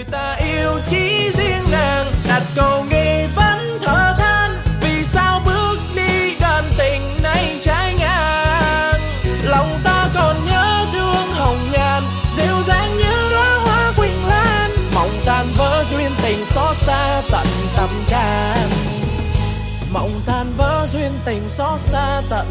người ta yêu chỉ riêng nàng. Đặt câu nghi vẫn thở than. Vì sao bước đi đơn tình nay trái ngang? Lòng ta còn nhớ thương hồng nhàn dịu dàng như đóa hoa quỳnh lan. Mộng tan vỡ duyên tình xót xa tận tâm can. Mộng tan vỡ duyên tình xót xa tận